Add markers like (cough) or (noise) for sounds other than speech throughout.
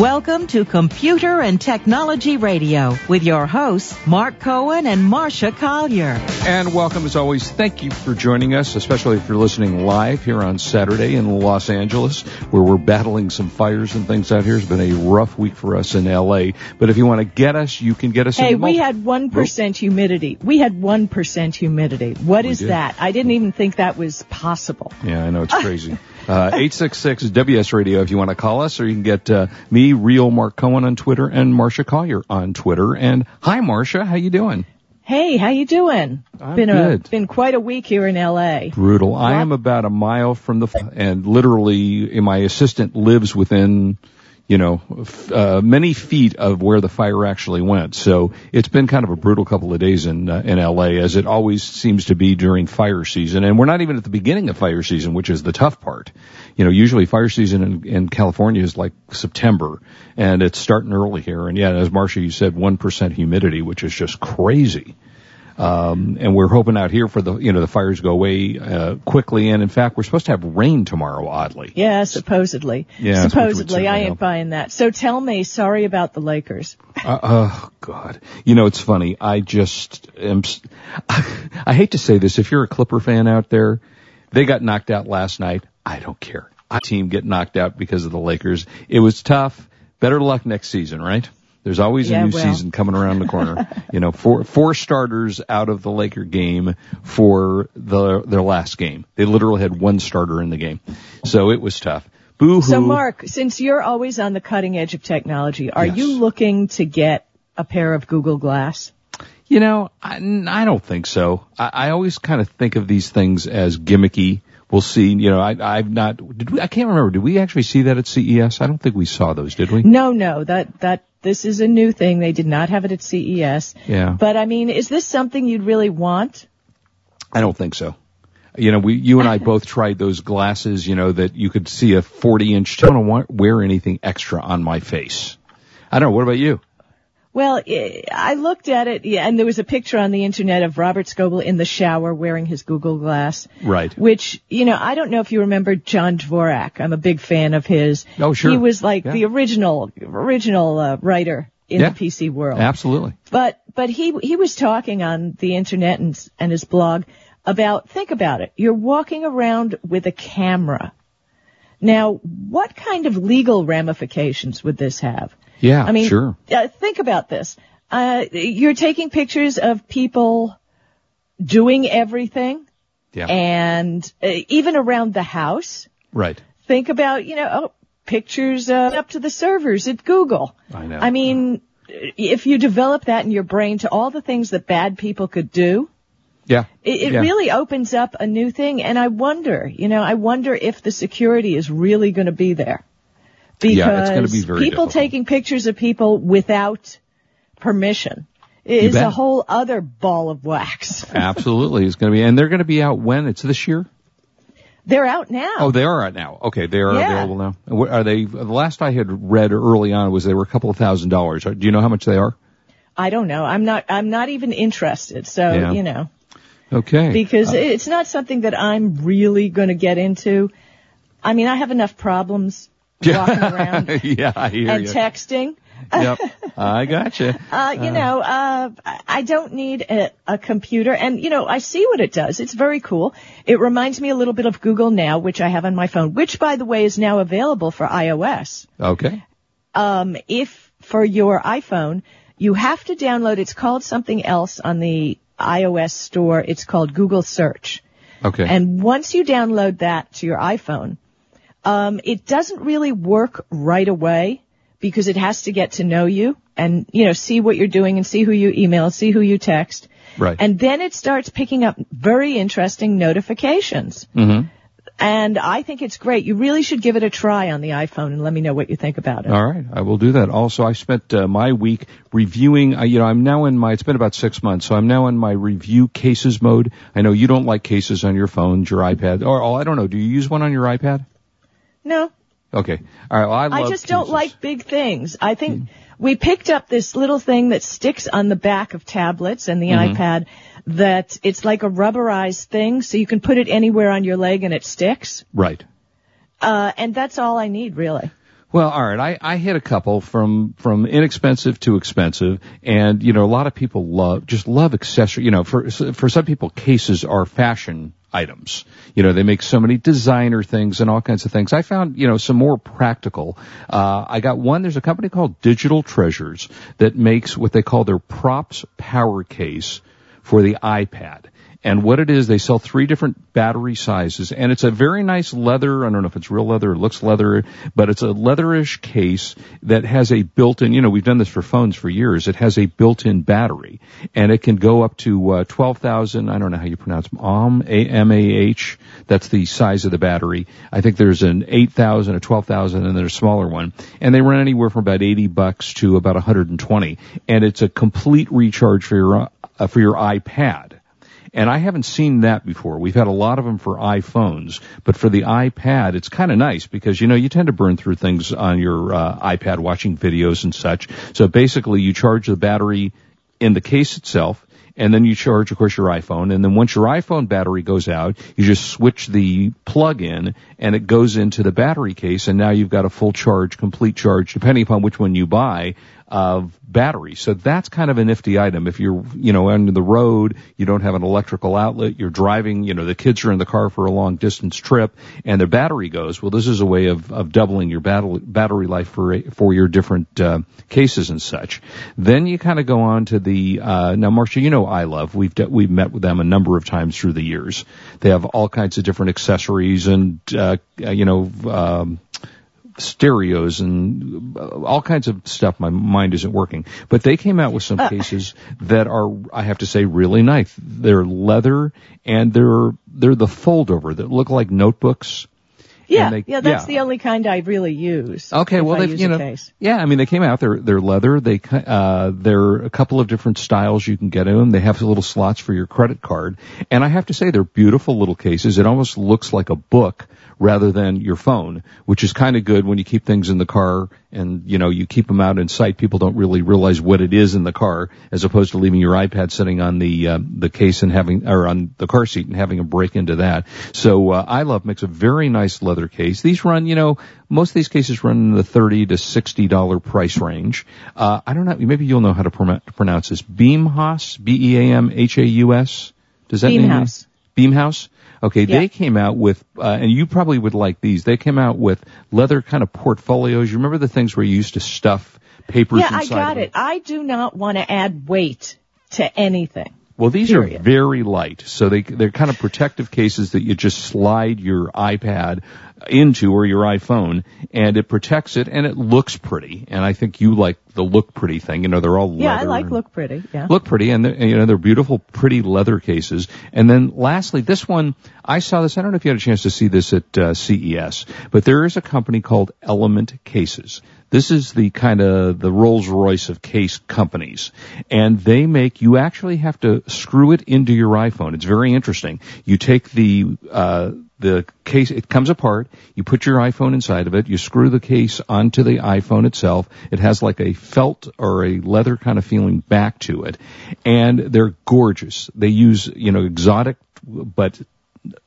Welcome to Computer and Technology Radio with your hosts, Mark Cohen and Marcia Collier. And welcome as always. Thank you for joining us, especially if you're listening live here on Saturday in Los Angeles, where we're battling some fires and things out here. It's been a rough week for us in LA. But if you want to get us, you can get us Hey, in we multi- had 1% humidity. We had 1% humidity. What We is did. that? I didn't even think that was possible. Yeah, I know it's (laughs) crazy. Uh, 866 WS Radio if you want to call us, or you can get uh, me, Real Mark Cohen on Twitter, and Marcia Collier on Twitter. And hi, Marcia, how you doing? Hey, how you doing? I'm been good. a been quite a week here in LA. Brutal. I am about a mile from the, and literally, my assistant lives within, you know, uh, many feet of where the fire actually went. So it's been kind of a brutal couple of days in uh, in LA, as it always seems to be during fire season. And we're not even at the beginning of fire season, which is the tough part. You know, usually fire season in, in California is like September, and it's starting early here. And yeah, as Marcia, you said, one percent humidity, which is just crazy. Um, and we're hoping out here for the, you know, the fires go away, uh, quickly. And in fact, we're supposed to have rain tomorrow, oddly. Yeah, supposedly. Yeah, supposedly. I ain't buying that. So tell me, sorry about the Lakers. Uh, oh God. You know, it's funny. I just am, (laughs) I hate to say this. If you're a Clipper fan out there, they got knocked out last night. I don't care. Our team get knocked out because of the Lakers. It was tough. Better luck next season, right? There's always Yeah, a new well. season coming around the corner. (laughs) you know, four four starters out of the Laker game for the their last game. They literally had one starter in the game, so it was tough. Boo hoo. So Mark, since you're always on the cutting edge of technology, are Yes. you looking to get a pair of Google Glass? You know, I, I don't think so. I, I always kind of think of these things as gimmicky. We'll see. You know, I, I've not. Did we? I can't remember. Did we actually see that at CES? I don't think we saw those. Did we? No, no, that, that, this is a new thing. They did not have it at CES. Yeah. But I mean, is this something you'd really want? I don't think so. You know, we, you and I both (laughs) tried those glasses. You know that you could see a 40 inch. I don't want wear anything extra on my face. I don't know. What about you? Well, I looked at it, yeah, and there was a picture on the internet of Robert Scoble in the shower wearing his Google Glass. Right. Which, you know, I don't know if you remember John Dvorak. I'm a big fan of his. Oh, sure. He was like Yeah. the original, original uh, writer in Yeah. the PC world. Absolutely. But but he he was talking on the internet and and his blog about think about it. You're walking around with a camera. Now, what kind of legal ramifications would this have? Yeah. I mean, sure. uh, think about this. Uh, you're taking pictures of people doing everything Yeah. and uh, even around the house. right. Think about, you know, oh, pictures uh, up to the servers at Google. I know. I mean, if you develop that in your brain to all the things that bad people could do, Yeah. it, it Yeah. really opens up a new thing. And I wonder, you know, I wonder if the security is really going to be there. Because Yeah, it's gonna be very people difficult. taking pictures of people without permission is a whole other ball of wax. (laughs) Absolutely. It's going to be, and they're going to be out when? It's this year? They're out now. Oh, they are out now. Okay, they are Yeah. available now. Are they? The last I had read early on was they were a couple of thousand dollars. Do you know how much they are? I don't know. I'm not. I'm not even interested. So Yeah. you know, Okay. because uh, it's not something that I'm really going to get into. I mean, I have enough problems walking around (laughs) yeah, I hear you. and you. texting. yep, (laughs) I gotcha. Uh, you know, uh, I- I don't need a, a computer and, you know, I see what it does. It's very cool. It reminds me a little bit of Google Now, which I have on my phone, which by the way is now available for iOS. Okay. Um, if for your iPhone, you have to download, it's called something else on the iOS store. It's called Google Search. Okay. And once you download that to your iPhone, um, it doesn't really work right away because it has to get to know you and, you know, see what you're doing and see who you email, see who you text. right. And then it starts picking up very interesting notifications. mm-hmm. And I think it's great. You really should give it a try on the iPhone and let me know what you think about it. All right, I will do that. Also, I spent uh, my week reviewing. Uh, you know, I'm now in my. It's been about six months, so I'm now in my review cases mode. I know you don't like cases on your phones, your iPad, or oh, I don't know. Do you use one on your iPad? No, Okay. All right. Well, I, I just don't like big things. I think we picked up this little thing that sticks on the back of tablets and the Mm-hmm. iPad that it's like a rubberized thing so you can put it anywhere on your leg and it sticks. Right. Uh, and that's all I need really. Well, all right. I, I hit a couple from from inexpensive to expensive, and you know a lot of people love just love accessory. You know, for for some people, cases are fashion items. You know, they make so many designer things and all kinds of things. I found you know some more practical. Uh, I got one. There's a company called Digital Treasures that makes what they call their props power case for the iPad. And what it is, they sell three different battery sizes, and it's a very nice leather. I don't know if it's real leather, it looks leather, but it's a leatherish case that has a built-in. You know, we've done this for phones for years. It has a built-in battery, and it can go up to uh, twelve thousand. I don't know how you pronounce AMH, A M A H. That's the size of the battery. I think there's an eight thousand, a twelve thousand, and there's a smaller one, and they run anywhere from about eighty bucks to about 120, and it's a complete recharge for your uh, for your iPad. And I haven't seen that before. We've had a lot of them for iPhones, but for the iPad, it's kind of nice because, you know, you tend to burn through things on your uh, iPad watching videos and such. So basically you charge the battery in the case itself and then you charge, of course, your iPhone. And then once your iPhone battery goes out, you just switch the plug in and it goes into the battery case. And now you've got a full charge, complete charge, depending upon which one you buy, of battery. So that's kind of a nifty item. If you're, you know, on the road, you don't have an electrical outlet, you're driving, you know, the kids are in the car for a long distance trip and their battery goes. Well, this is a way of, of doubling your battery, battery life for, for your different, uh, cases and such. Then you kind of go on to the, uh, now Marcia, you know I love. We've, de- we've met with them a number of times through the years. They have all kinds of different accessories and, uh, you know, um, stereos and uh, all kinds of stuff. My mind isn't working, but they came out with some cases that are, I have to say, really nice. They're leather and they're they're the fold over that look like notebooks. Yeah, they- yeah, that's yeah. the only kind I really use. Okay, well, they've use you know, case. yeah. I mean, they came out. They're they're leather. They uh, they're a couple of different styles you can get in them. They have little slots for your credit card, and I have to say they're beautiful little cases. It almost looks like a book rather than your phone, which is kind of good when you keep things in the car and you know you keep them out in sight. People don't really realize what it is in the car, as opposed to leaving your iPad sitting on the uh, the case and having or on the car seat and having a break into that. So uh, iLuv makes a very nice leather case. These run, you know, most of these cases run in the thirty to sixty dollar price range. Uh, I don't know. Maybe you'll know how to prom- pronounce this. Beamhaus, B E A M H A U S. Does that name Beamhaus. Beamhouse. Okay, Yeah. they came out with, uh, and you probably would like these. They came out with leather kind of portfolios. You remember the things where you used to stuff papers Yeah, I got it. I do not want to add weight to anything. Well, these Period. are very light, so they they're kind of protective cases that you just slide your iPad into or your iPhone, and it protects it, and it looks pretty. And I think you like the look pretty thing. You know, they're all Yeah, I like look pretty. Yeah. look pretty and, you know they're beautiful pretty leather cases and then lastly this one i saw this i don't know if you had a chance to see this at uh, ces but there is a company called element cases this is the kind of the rolls royce of case companies. And they make you actually have to screw it into your iphone. It's very interesting. You take the uh, the case, it comes apart, you put your iPhone inside of it, you screw the case onto the iPhone itself, it has like a felt or a leather kind of feeling back to it, and they're gorgeous. They use, you know, exotic, but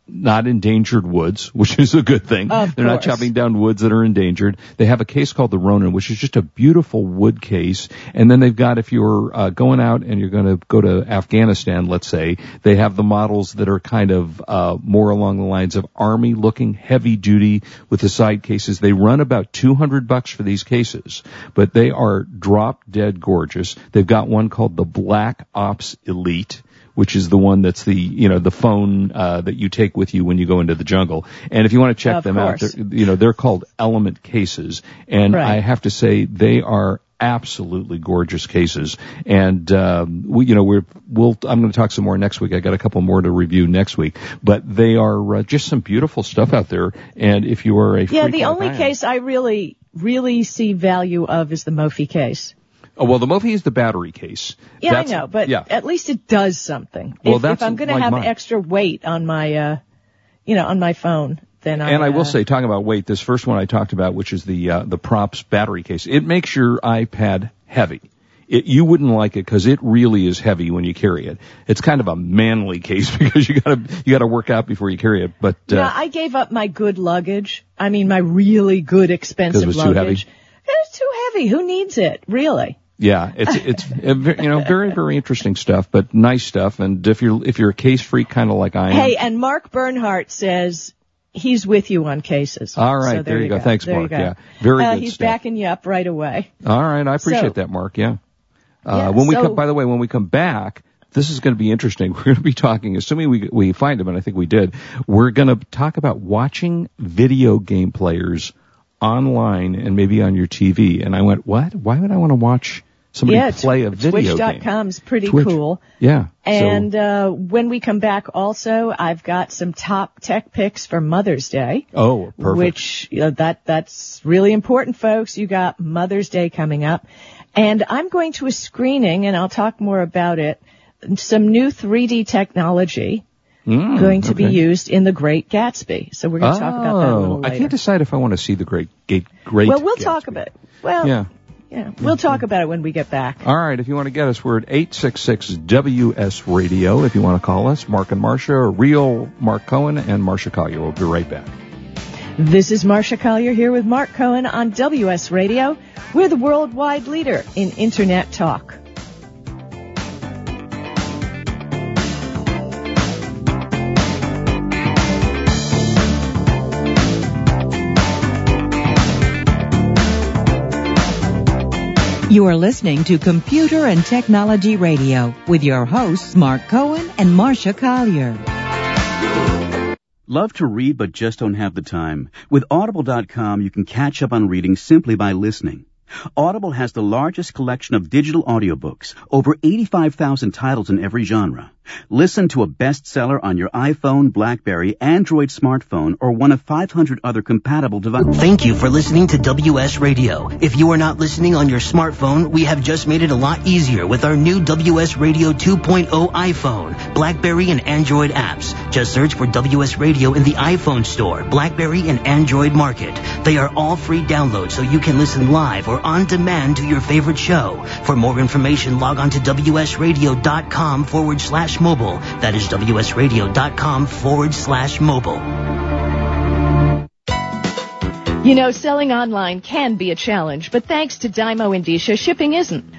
not endangered woods, (laughs) which is a good thing. Of They're not chopping down woods that are endangered. They have a case called the Ronin, which is just a beautiful wood case. And then they've got, if you're uh, going out and you're going to go to Afghanistan, let's say, they have the models that are kind of uh, more along the lines of army looking, heavy duty with the side cases. They run about 200 bucks for these cases, but they are drop dead gorgeous. They've got one called the Black Ops Elite which is the one that's the you know the phone uh, that you take with you when you go into the jungle. And if you want to check Of them course. out, they're, you know they're called Element cases, and Right. I have to say they are absolutely gorgeous cases. And um, we, you know, we're we'll I'm going to talk some more next week. I got a couple more to review next week, but they are uh, just some beautiful stuff out there. And if you are a Yeah, the only case I really, really see value of is the Mophie case. Oh well, the Mophie is the battery case. Yeah, That's- I know, but yeah. at least it does something. Well, if, that's if I'm going to like have mine. extra weight on my, uh, you know, on my phone, then I. And I will uh, say, talking about weight, this first one I talked about, which is the uh, the props battery case, it makes your iPad heavy. It, you wouldn't like it because it really is heavy when you carry it. It's kind of a manly case (laughs) because you gotta you gotta work out before you carry it. But uh, Yeah, I gave up my good luggage. I mean, my really good expensive it was too luggage. heavy? It's too heavy. Who needs it? Really? Yeah, it's it's you know very very interesting stuff, but nice stuff. And if you're if you're a case freak, kind of like I am, Hey, and Mark Bernhardt says he's with you on cases. All right, So there you go. Thanks, There Mark. go. Yeah, very uh, good He's stuff. backing you up right away. all right, I appreciate So- that, Mark. Yeah. Uh, Yeah, when we so- come, by the way, when we come back, this is going to be interesting. (laughs) We're going to be talking, assuming we we find them, and I think we did. We're going to talk about watching video game players online and maybe on your TV. And I went, what? Why would I want to watch somebody yeah, play a video game? Twitch.com's pretty Twitch. cool. Yeah. so- And uh, when we come back, also, I've got some top tech picks for Mother's Day. oh, perfect. Which you know, that that's really important, folks. You got Mother's Day coming up, and I'm going to a screening, and I'll talk more about it. Some new 3D technology Mm, going to be used in The Great Gatsby. So we're going to talk about that a little Oh, later. I can't decide if I want to see the great, great, great. well, we'll Gatsby. talk about it. Well, Yeah. Yeah, we'll talk about it when we get back. All right. If you want to get us, we're at 866 WS Radio. If you want to call us, Mark and Marcia, or real Mark Cohen and Marcia Collier. We'll be right back. This is Marcia Collier here with Mark Cohen on WS Radio. We're the worldwide leader in Internet talk. You are listening to Computer and Technology Radio with your hosts Mark Cohen and Marcia Collier. Love to read but just don't have the time? With Audible.com, you can catch up on reading simply by listening. Audible has the largest collection of digital audiobooks, over 85,000 titles in every genre. Listen to a bestseller on your iPhone, Blackberry, Android smartphone, or one of 500 other compatible devices. Thank you for listening to WS Radio. If you are not listening on your smartphone, we have just made it a lot easier with our new WS Radio 2.0 iPhone, BlackBerry, and Android apps. Just search for WS Radio in the iPhone store, BlackBerry, and Android market. They are all free downloads so you can listen live or on demand to your favorite show. For more information, log on to WSRadio.com forward slash mobile. That is WSRadio.com forward slash mobile. You know, selling online can be a challenge, but thanks to Dymo Endicia, shipping isn't.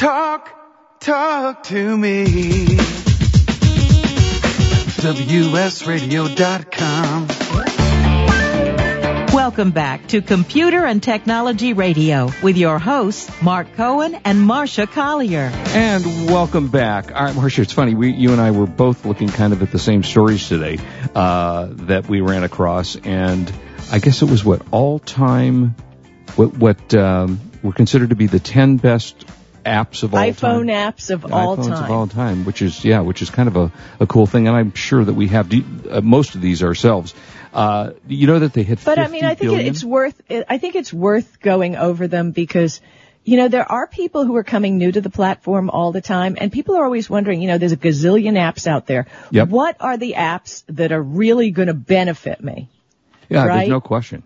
Talk, talk to me. WSRadio.com. Welcome back to Computer and Technology Radio with your hosts, Mark Cohen and Marcia Collier. And welcome back. All right, Marcia, it's funny. We, you and I were both looking kind of at the same stories today uh, that we ran across, and I guess it was what all time, what what um, were considered to be the ten best apps of all iPhone time. apps of all iPhones time. of all time, which is yeah, which is kind of a, a cool thing, and I'm sure that we have de- uh, most of these ourselves. Uh, you know that they hit. But 50 I mean, I think billion? it's worth. I think it's worth going over them because, you know, there are people who are coming new to the platform all the time, and people are always wondering. You know, there's a gazillion apps out there. Yep. What are the apps that are really going to benefit me? Yeah, right? there's no question.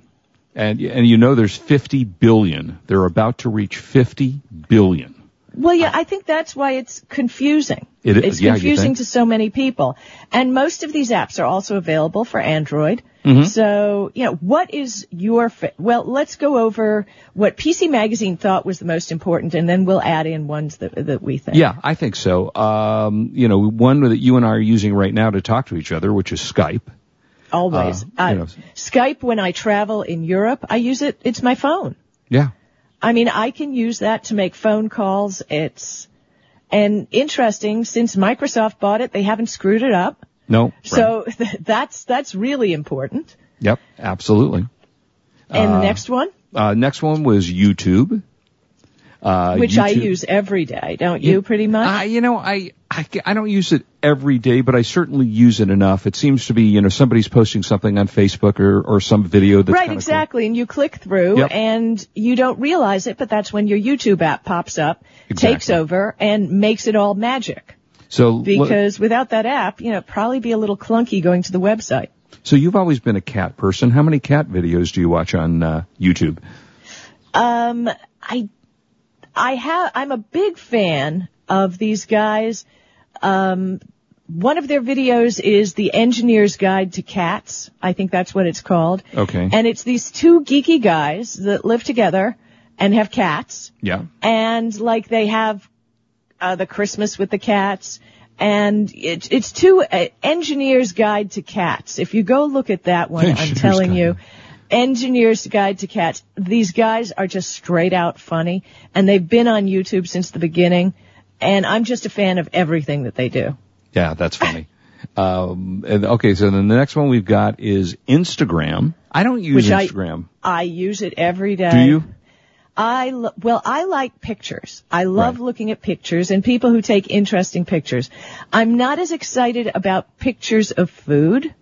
And and you know there's 50 billion. They're about to reach 50 billion. Well, yeah, I think that's why it's confusing. It is- it's yeah, confusing to so many people. And most of these apps are also available for Android. Mm-hmm. So, you know, what is your, fa- well, let's go over what PC Magazine thought was the most important and then we'll add in ones that, that we think. Yeah, I think so. Um, you know, one that you and I are using right now to talk to each other, which is Skype. Always. Uh, you know. Skype, when I travel in Europe, I use it, it's my phone. Yeah. I mean, I can use that to make phone calls. It's, and interesting, since Microsoft bought it, they haven't screwed it up. No. right. So (laughs) that's that's really important. Yep. Absolutely. And Uh, the next one, Uh, next one was YouTube. Uh, which I use every day, don't you? Pretty much. I, you know, I, I, I don't use it every day, but I certainly use it enough. It seems to be, you know, somebody's posting something on Facebook or, or some video that's right, kinda cool. exactly. And you click through, Yep. and you don't realize it, but that's when your YouTube app pops up, takes over, and makes it all magic. So, Because without that app, you know, it'd probably be a little clunky going to the website. so you've always been a cat person. How many cat videos do you watch on uh, YouTube? Um, I, I have, I'm a big fan of these guys. Um, one of their videos is the engineer's guide to cats. I think that's what it's called. Okay. And it's these two geeky guys that live together and have cats. Yeah. And like they have, uh, the Christmas with the cats. And it, it's two uh, engineer's guide to cats. If you go look at that one, I'm telling Guide. you, Engineer's Guide to Cats. These guys are just straight out funny, and they've been on YouTube since the beginning. And I'm just a fan of everything that they do. Yeah, that's funny. (laughs) um, and okay, so then the next one we've got is Instagram. I don't use Which Instagram. I use it every day. Do you? I lo- well, I like pictures. I love Right. looking at pictures and people who take interesting pictures. I'm not as excited about pictures of food.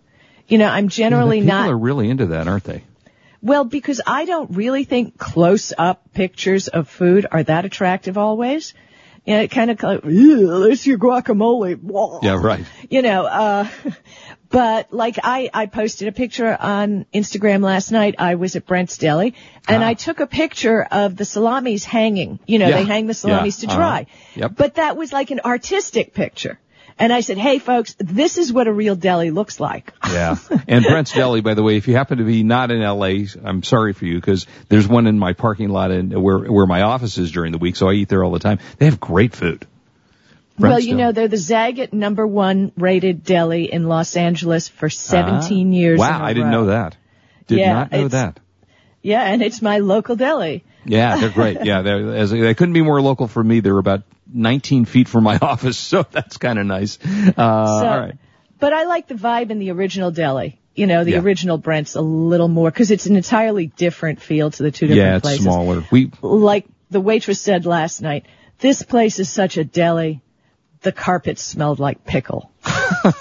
You know, I'm generally People not People are really into that, aren't they? Well, because I don't really think close up pictures of food are that attractive always. You know, it kind of, like, there's your guacamole. Blah. Yeah, right. You know, uh, (laughs) but like I, I posted a picture on Instagram last night. I was at Brent's Deli and Ah. I took a picture of the salamis hanging. You know, Yeah. they hang the salamis Yeah. to dry. Uh-huh. Yep. But that was like an artistic picture. And I said, hey folks, this is what a real deli looks like. Yeah. (laughs) And Brent's Deli, by the way, if you happen to be not in LA, I'm sorry for you because there's one in my parking lot in where where my office is during the week, so I eat there all the time. They have great food. Well, you Deli. know, they're the Zagat number one rated deli in Los Angeles for 17 Ah. years. Wow, I didn't know that. Did Yeah, not know that. Yeah, and it's my local deli. Yeah, they're great. (laughs) Yeah, they're, as, they couldn't be more local for me. They're about 19 feet from my (laughs) office, so that's kind of nice. Uh, So, all right. But I like the vibe in the original deli. You know, the Yeah. original Brent's a little more because it's an entirely different feel to the two different Yeah, it's places. smaller. We Like the waitress said last night, this place is such a deli. The carpet smelled like pickle. (laughs) you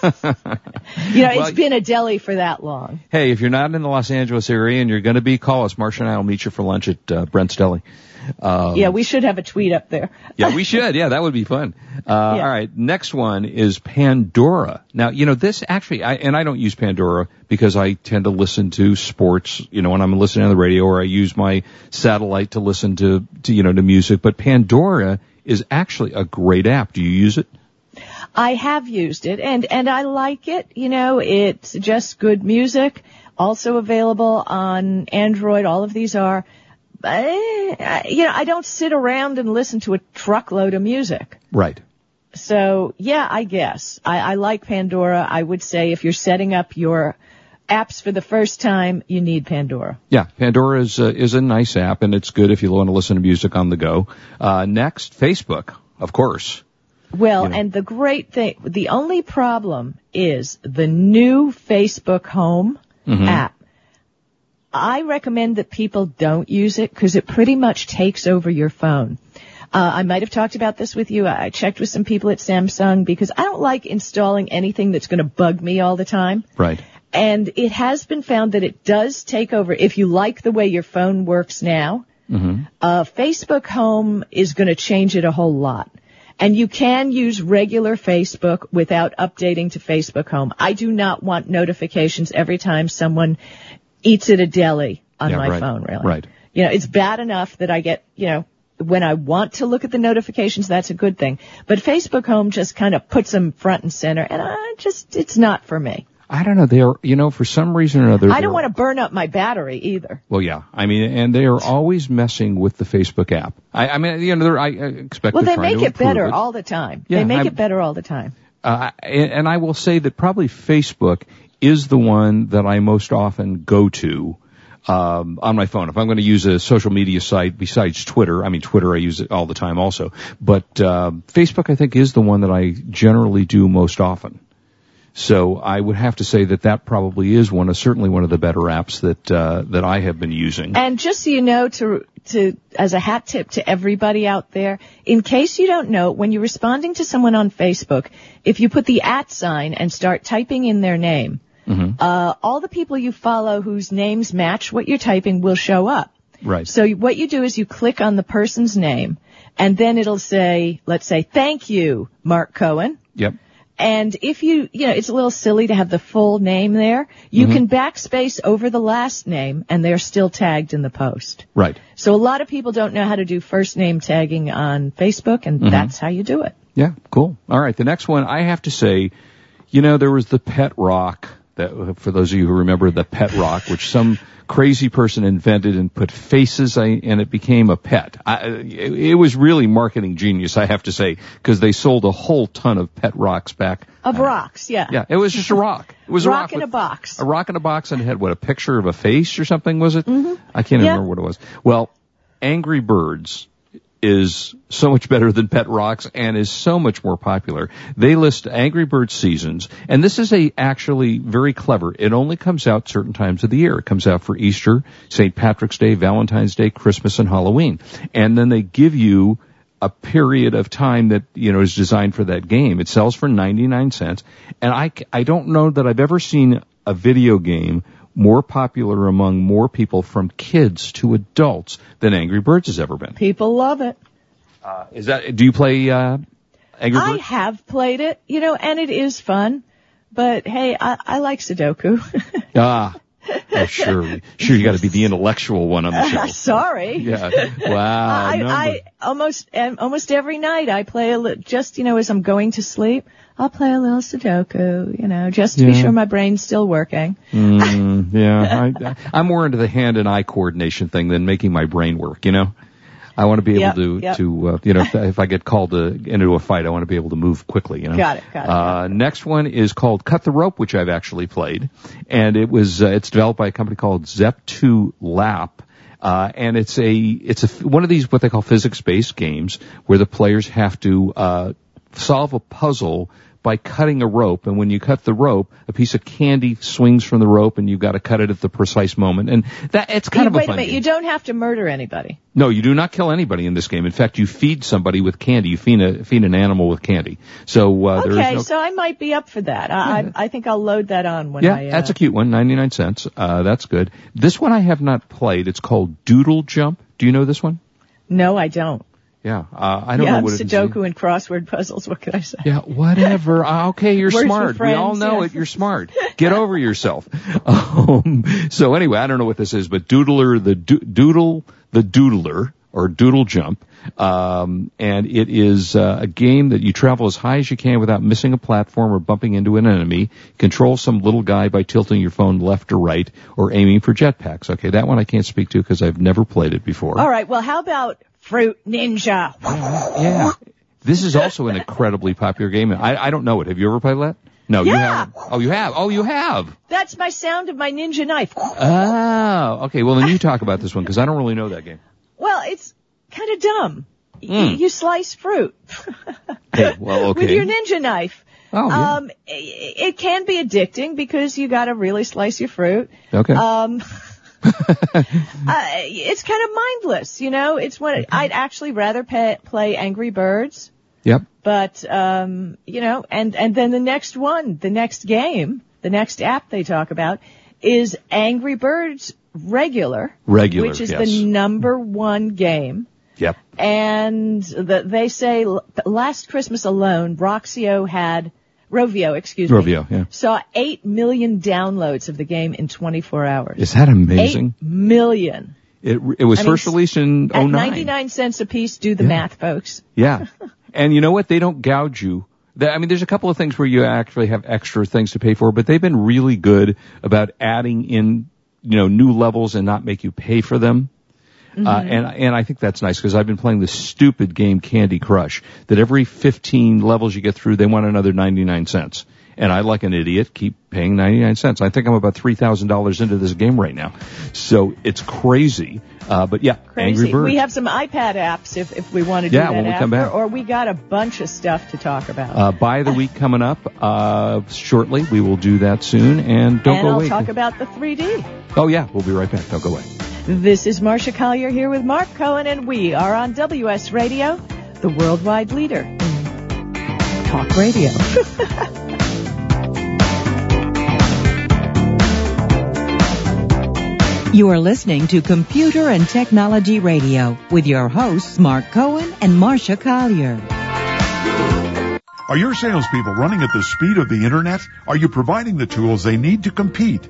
know, Well, it's been a deli for that long. hey, if you're not in the Los Angeles area and you're going to be, call us. Marcia and I will meet you for lunch at uh, Brent's Deli. Um, yeah, we should have a tweet up there. Yeah, we should. Yeah, that would be fun. Uh, Yeah. All right. Next one is Pandora. Now, you know, this actually, I, and I don't use Pandora because I tend to listen to sports, you know, when I'm listening on the radio or I use my satellite to listen to, to, you know, to music. But Pandora is actually a great app. Do you use it? I have used it and, and I like it. You know, it's just good music. Also available on Android. All of these are. Eh, you know, I don't sit around and listen to a truckload of music. Right. So yeah, I guess I, I like Pandora. I would say if you're setting up your apps for the first time, you need Pandora. Yeah, Pandora is uh, is a nice app, and it's good if you want to listen to music on the go. Uh, next, Facebook, of course. Well, You know. and the great thing, the only problem is the new Facebook Home Mm-hmm. app. I recommend that people don't use it because it pretty much takes over your phone. Uh, I might have talked about this with you. I checked with some people at Samsung because I don't like installing anything that's going to bug me all the time. Right. And it has been found that it does take over if you like the way your phone works now. Uh, Facebook Home is going to change it a whole lot. And you can use regular Facebook without updating to Facebook Home. I do not want notifications every time someone eats at a deli on Yeah, my right, phone, really. right. You know, it's bad enough that I get, you know, when I want to look at the notifications, that's a good thing. But Facebook Home just kind of puts them front and center, and I just, it's not for me. I don't know. They are, you know, for some reason or another. I don't want to burn up my battery either. Well, yeah. I mean, and they are always messing with the Facebook app. I, I mean, you know, they're, I I expect Well, they make it better it. all the time. Yeah, they make I'm- it better all the time. Uh, and, and I will say that probably Facebook is the one that I most often go to um, on my phone. If I'm going to use a social media site besides Twitter, I mean Twitter I use it all the time also, but uh, Facebook I think is the one that I generally do most often. So I would have to say that that probably is one of certainly one of the better apps that uh, that I have been using. And just so you know, to to as a hat tip to everybody out there, in case you don't know, when you're responding to someone on Facebook, if you put the at sign and start typing in their name, uh, all the people you follow whose names match what you're typing will show up. Right. So what you do is you click on the person's name, and then it'll say, let's say, thank you, Mark Cohen. Yep. And if you, you know, it's a little silly to have the full name there. You Mm-hmm. can backspace over the last name and they're still tagged in the post. Right. So a lot of people don't know how to do first name tagging on Facebook and Mm-hmm. that's how you do it. Yeah, cool. All right, the next one I have to say, you know, there was the pet rock that for those of you who remember the pet rock, which some crazy person invented and put faces I, and it became a pet. I, it, it was really marketing genius, I have to say, because they sold a whole ton of pet rocks back. Of rocks, yeah. Yeah, it was just a rock. It was a Rock rock in with- a box. A rock in a box, and it had what a picture of a face or something was it? Mm-hmm. I can't even Yeah. remember what it was. Well, Angry Birds is so much better than Pet Rocks and is so much more popular. They list Angry Birds seasons, and this is a actually very clever. It only comes out certain times of the year. It comes out for Easter, St. Patrick's Day, Valentine's Day, Christmas, and Halloween. And then they give you a period of time that you know is designed for that game. It sells for 99 cents, and I I don't know that I've ever seen a video game more popular among more people from kids to adults than Angry Birds has ever been. People love it. Is that do you play uh, Angry Birds? I have played it, you know, and it is fun. But hey, I, I like Sudoku. (laughs) ah, (laughs) oh, sure, sure. You got to be the intellectual one on the show. (laughs) Sorry. Yeah. Wow. I, number- I almost almost every night I play a li- just you know as I'm going to sleep I'll play a little Sudoku you know just to be sure my brain's still working. Mm, yeah, (laughs) I, I'm more into the hand and eye coordination thing than making my brain work. You know, I want to be able Yep, to yep. to uh, you know if, if I get called to, into a fight, I want to be able to move quickly. You know. Got it, got it, Uh, got next one is called Cut the Rope, which I've actually played, and it was uh, it's developed by a company called ZeptoLab. Uh, and it's a, it's a, one of these what they call physics-based games where the players have to, uh, solve a puzzle by cutting a rope. And when you cut the rope, a piece of candy swings from the rope and you've got to cut it at the precise moment. And that, it's kind You- of a wait a minute, game. you don't have to murder anybody. No, you do not kill anybody in this game. In fact, you feed somebody with candy. You feed a, feed an animal with candy. So, uh, there is Okay, no, so I might be up for that. I I, I think I'll load that on when yeah, I. Uh, that's a cute one, 99 cents. Uh, that's good. This one I have not played. It's called Doodle Jump. Do you know this one? no, I don't. Yeah, uh, I don't yeah, know what it is. Sudoku and crossword puzzles. What could I say? Yeah, whatever. (laughs) Uh, okay, you're Words smart. we all know it. You're smart. Get over yourself. (laughs) Um, so anyway, I don't know what this is, but Doodler, the do- Doodle, the Doodler, or Doodle Jump, um, and it is uh, a game that you travel as high as you can without missing a platform or bumping into an enemy. Control some little guy by tilting your phone left or right, or aiming for jetpacks. Okay, that one I can't speak to because I've never played it before. All right. Well, how about Fruit Ninja? Yeah. This is also an incredibly popular game. I, I don't know it. Have you ever played that? No, you haven't. Oh, you have. Oh, you have. That's my sound of my ninja knife. Oh, okay. Well, then you talk about this one because I don't really know that game. Well, it's kind of dumb. Mm. You slice fruit (laughs) Hey, well, with your ninja knife. Oh, yeah. Um, i- it can be addicting because you got to really slice your fruit. okay. Um, (laughs) (laughs) uh, it's kind of mindless, you know. It's what I'd actually rather pay, play Angry Birds, yep. but um, you know, and and then the next one, the next game, the next app they talk about is Angry Birds Regular, Regular. which is yes. the number one game. Yep. And the, they say l- last Christmas alone, Roxio had Rovio, excuse me, Rovio, yeah. saw eight million downloads of the game in 24 hours. Is that amazing? Eight million. It it was I mean, first released in At 09. 99 cents a piece, do the math, folks. Yeah. (laughs) and you know what? They don't gouge you. I mean, there's a couple of things where you actually have extra things to pay for, but they've been really good about adding in, you know, new levels and not make you pay for them. Uh, and, and I think that's nice because I've been playing this stupid game Candy Crush that every 15 levels you get through, they want another 99 cents. And I, like an idiot, keep paying 99 cents. I think I'm about $3,000 into this game right now. So it's crazy. Uh, but yeah, Crazy. Angry Birds. We have some iPad apps if, if we want to do Yeah, that when we after, come back. or we got a bunch of stuff to talk about. Uh, by the week coming up uh, shortly. We will do that soon. And don't and go I'll away. talk about the 3D. oh yeah, we'll be right back. Don't go away. This is Marcia Collier here with Mark Cohen, and we are on WS Radio, the worldwide leader in talk radio. (laughs) You are listening to Computer and Technology Radio with your hosts Mark Cohen and Marcia Collier. Are your salespeople running at the speed of the internet? Are you providing the tools they need to compete?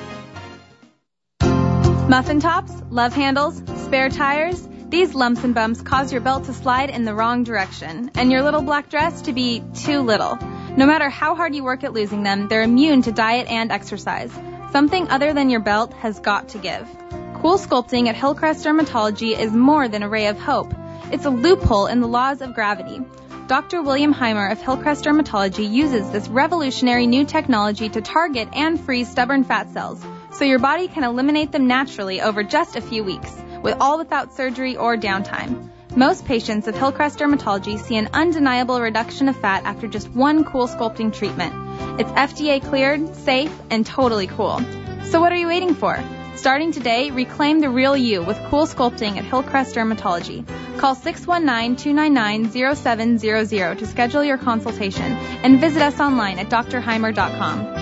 Muffin tops, love handles, spare tires. These lumps and bumps cause your belt to slide in the wrong direction and your little black dress to be too little. No matter how hard you work at losing them, they're immune to diet and exercise. Something other than your belt has got to give. Cool Sculpting at Hillcrest Dermatology is more than a ray of hope. It's a loophole in the laws of gravity. Dr. William Heimer of Hillcrest Dermatology uses this revolutionary new technology to target and freeze stubborn fat cells so your body can eliminate them naturally over just a few weeks, with all without surgery or downtime. Most patients of Hillcrest Dermatology see an undeniable reduction of fat after just one cool sculpting treatment. It's FDA cleared, safe, and totally cool. So what are you waiting for? Starting today, reclaim the real you with cool sculpting at Hillcrest Dermatology. Call 619-299-0700 to schedule your consultation and visit us online at drheimer.com.